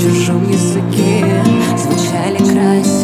чужом языке звучали красиво.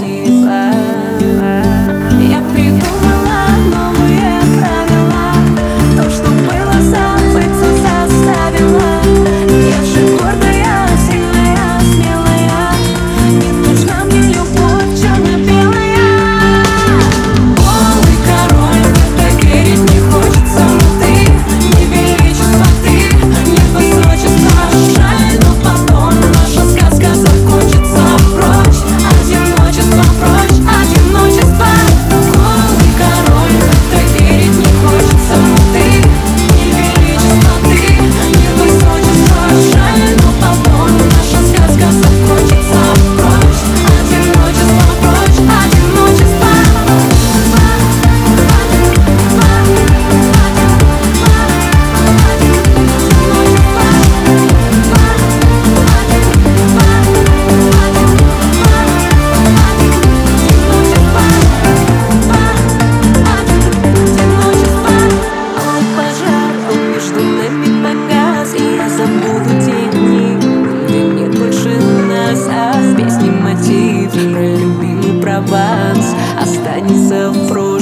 Останется в прошлом